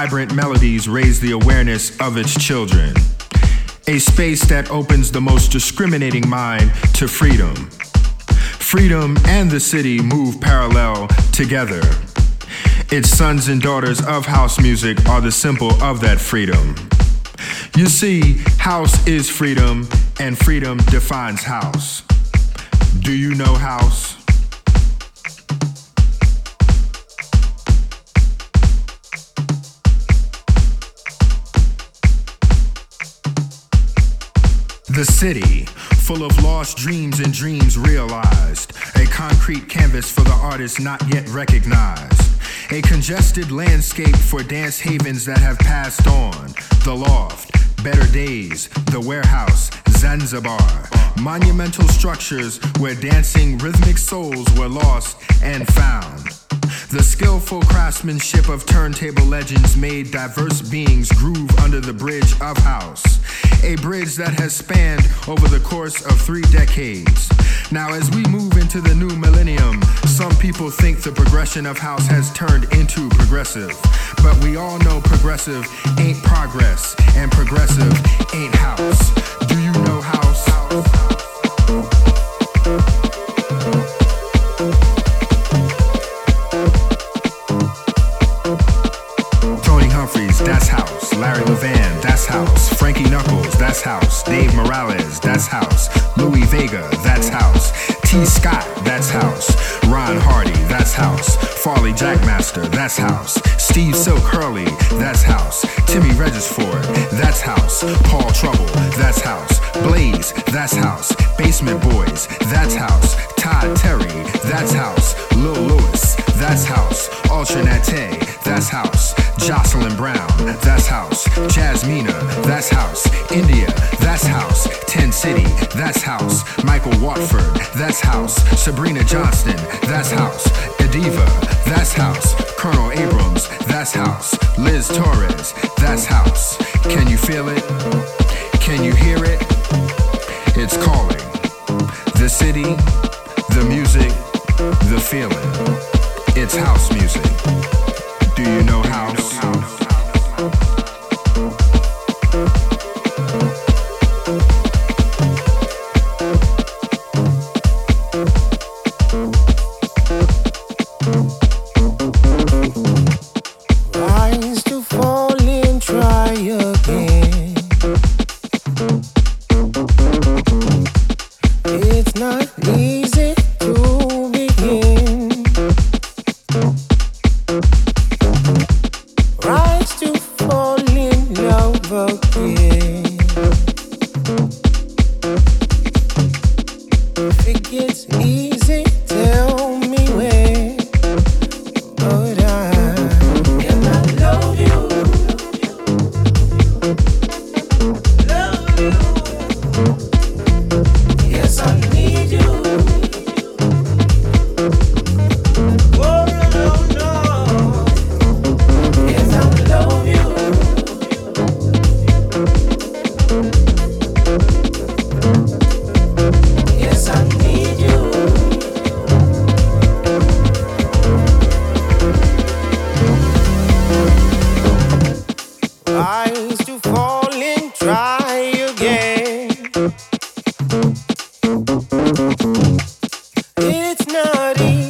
vibrant melodies raise the awareness of its children. A space that opens the most discriminating mind to freedom. Freedom and the city move parallel together. Its sons and daughters of house music are the symbol of that freedom. You see, house is freedom, and freedom defines house. Do you know house? The city, full of lost dreams and dreams realized. A concrete canvas for the artist not yet recognized. A congested landscape for dance havens that have passed on. The loft, better days, the warehouse, Zanzibar. Monumental structures where dancing rhythmic souls were lost and found. The skillful craftsmanship of turntable legends made diverse beings groove under the bridge of house. A bridge that has spanned over the course of three decades. Now, as we move into the new millennium, some people think the progression of house has turned into progressive. But we all know progressive ain't progress, and progressive ain't house. Do you know house? That's house. Dave Morales, that's house. Louie Vega, that's house. T. Scott, that's house. Ron Hardy, that's house. Farley Jackmaster, that's house. Steve Silk Hurley, that's house. Timmy Regisford, that's house. Paul Trouble, that's house. Blaze, that's house. Basement Boys, that's house. Todd Terry, that's house. Lil Louis, that's house. Ultra Naté, that's house. Jocelyn Brown, that's house. Jasmina, that's house. India, that's house. Ten City, that's house. Michael Watford, that's house. Sabrina Johnston, that's house. Adeva, that's house. Colonel Abrams, that's house. Liz Torres, that's house. Can you feel it? Can you hear it? It's calling. The city, the music, the feeling. It's house music. Do you know house? It's not easy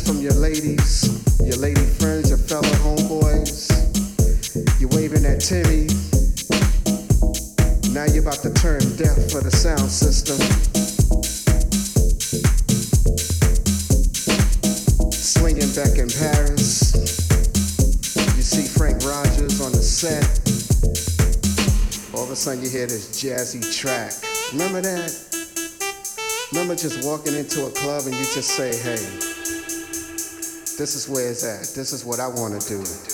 from your ladies, your lady friends, your fellow homeboys. You're waving at Timmy. Now you're about to turn deaf for the sound system. Swinging back in Paris. You see Frank Rogers on the set. All of a sudden you hear this jazzy track. Remember that? Remember just walking into a club and you just say, hey, this is where it's at. This is what I want to do.